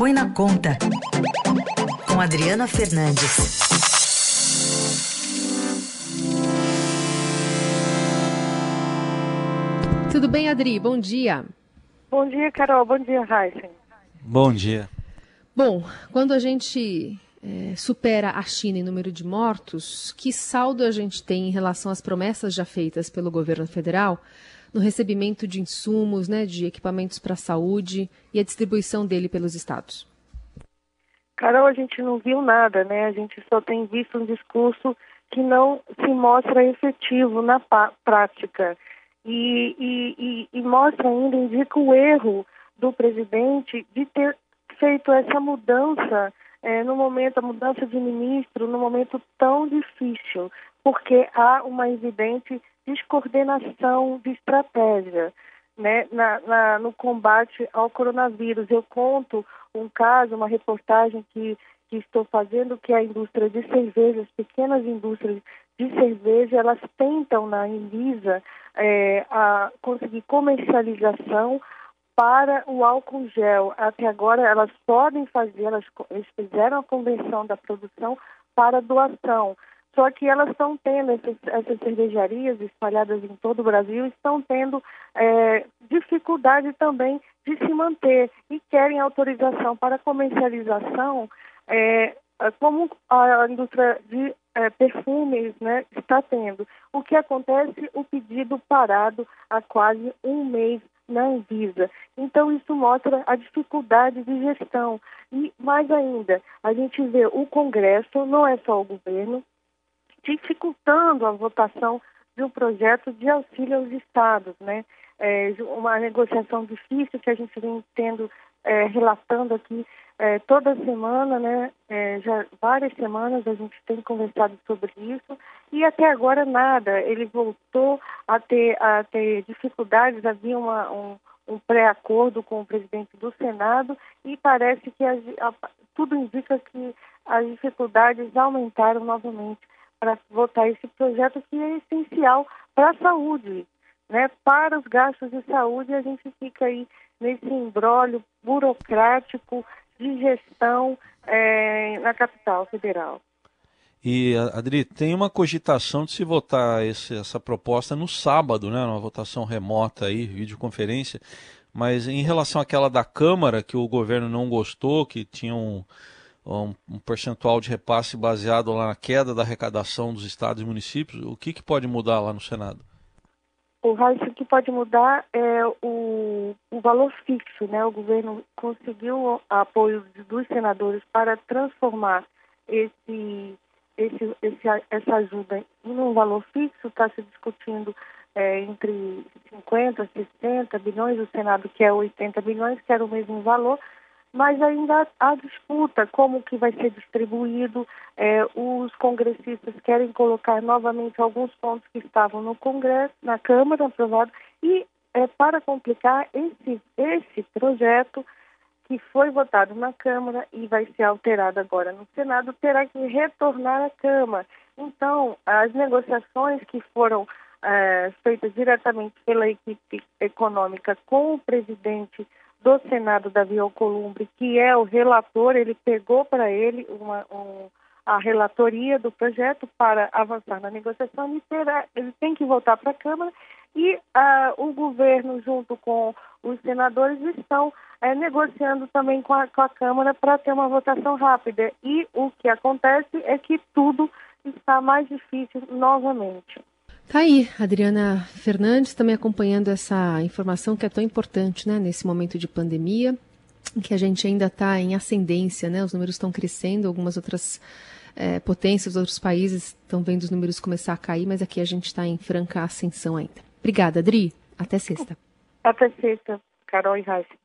Põe na Conta, com Adriana Fernandes. Tudo bem, Adri? Bom dia. Bom dia, Carol. Bom dia, Heisen. Bom dia. Bom, quando a gente é, supera a China em número de mortos, que saldo a gente tem em relação às promessas já feitas pelo governo federal no recebimento de insumos, né, de equipamentos para a saúde e a distribuição dele pelos estados? Carol, a gente não viu nada, né? A gente só tem visto um discurso que não se mostra efetivo na prática e, e, e, e mostra ainda, indica o erro do presidente de ter feito essa mudança é, no momento, a mudança de ministro, no momento tão difícil, porque há uma evidente descoordenação de estratégia né, na, na, no combate ao coronavírus. Eu conto um caso, uma reportagem que, que estou fazendo, que é a indústria de cerveja, as pequenas indústrias de cerveja, elas tentam na Invisa é, a conseguir comercialização para o álcool gel. Até agora elas podem fazer, elas, fizeram a convenção da produção para doação. Só que elas estão tendo, essas, essas cervejarias espalhadas em todo o Brasil, estão tendo é, dificuldade também de se manter e querem autorização para comercialização, é, como a indústria de é, perfumes né, está tendo. O que acontece? O pedido parado há quase um mês na Anvisa. Então, isso mostra a dificuldade de gestão. E, mais ainda, a gente vê o Congresso, não é só o governo, dificultando a votação de um projeto de auxílio aos estados, né? É uma negociação difícil que a gente vem tendo, é, relatando aqui é, toda semana, né? É, já várias semanas a gente tem conversado sobre isso e até agora nada. Ele voltou a ter, a ter dificuldades, havia uma, um, um pré-acordo com o presidente do Senado e parece que a, a, tudo indica que as dificuldades aumentaram novamente para votar esse projeto que é essencial para a saúde, né? Para os gastos de saúde, a gente fica aí nesse embrólio burocrático de gestão é, na capital federal. E, Adri, tem uma cogitação de se votar esse, essa proposta no sábado, né? Uma votação remota aí, videoconferência. Mas em relação àquela da Câmara, que o governo não gostou, que tinha um, um, um, percentual de repasse baseado lá na queda da arrecadação dos estados e municípios, o que, que pode mudar lá no Senado? O raio que pode mudar é o, o valor fixo, né? O governo conseguiu apoio dos senadores para transformar esse, esse, esse essa ajuda em um valor fixo, está se discutindo é, entre 50 e 60 bilhões, o Senado quer 80 bilhões, quer o mesmo valor, mas ainda há disputa como que vai ser distribuído. É, os congressistas querem colocar novamente alguns pontos que estavam no Congresso, na Câmara aprovado, e é, para complicar esse, esse projeto que foi votado na Câmara e vai ser alterado agora no Senado, terá que retornar à Câmara. Então, as negociações que foram é, feitas diretamente pela equipe econômica com o presidente do Senado, Davi Alcolumbre, que é o relator, ele pegou para ele uma, um, a relatoria do projeto para avançar na negociação e terá, ele tem que voltar para a Câmara e uh, o governo, junto com os senadores, estão uh, negociando também com a, com a Câmara para ter uma votação rápida. E o que acontece é que tudo está mais difícil novamente. Tá aí, Adriana Fernandes também acompanhando essa informação que é tão importante, né, nesse momento de pandemia, que a gente ainda está em ascendência, né, os números estão crescendo, algumas outras é, potências, outros países estão vendo os números começar a cair, mas aqui a gente está em franca ascensão ainda. Obrigada, Adri. Até sexta. Até sexta, Carol e Raíssa.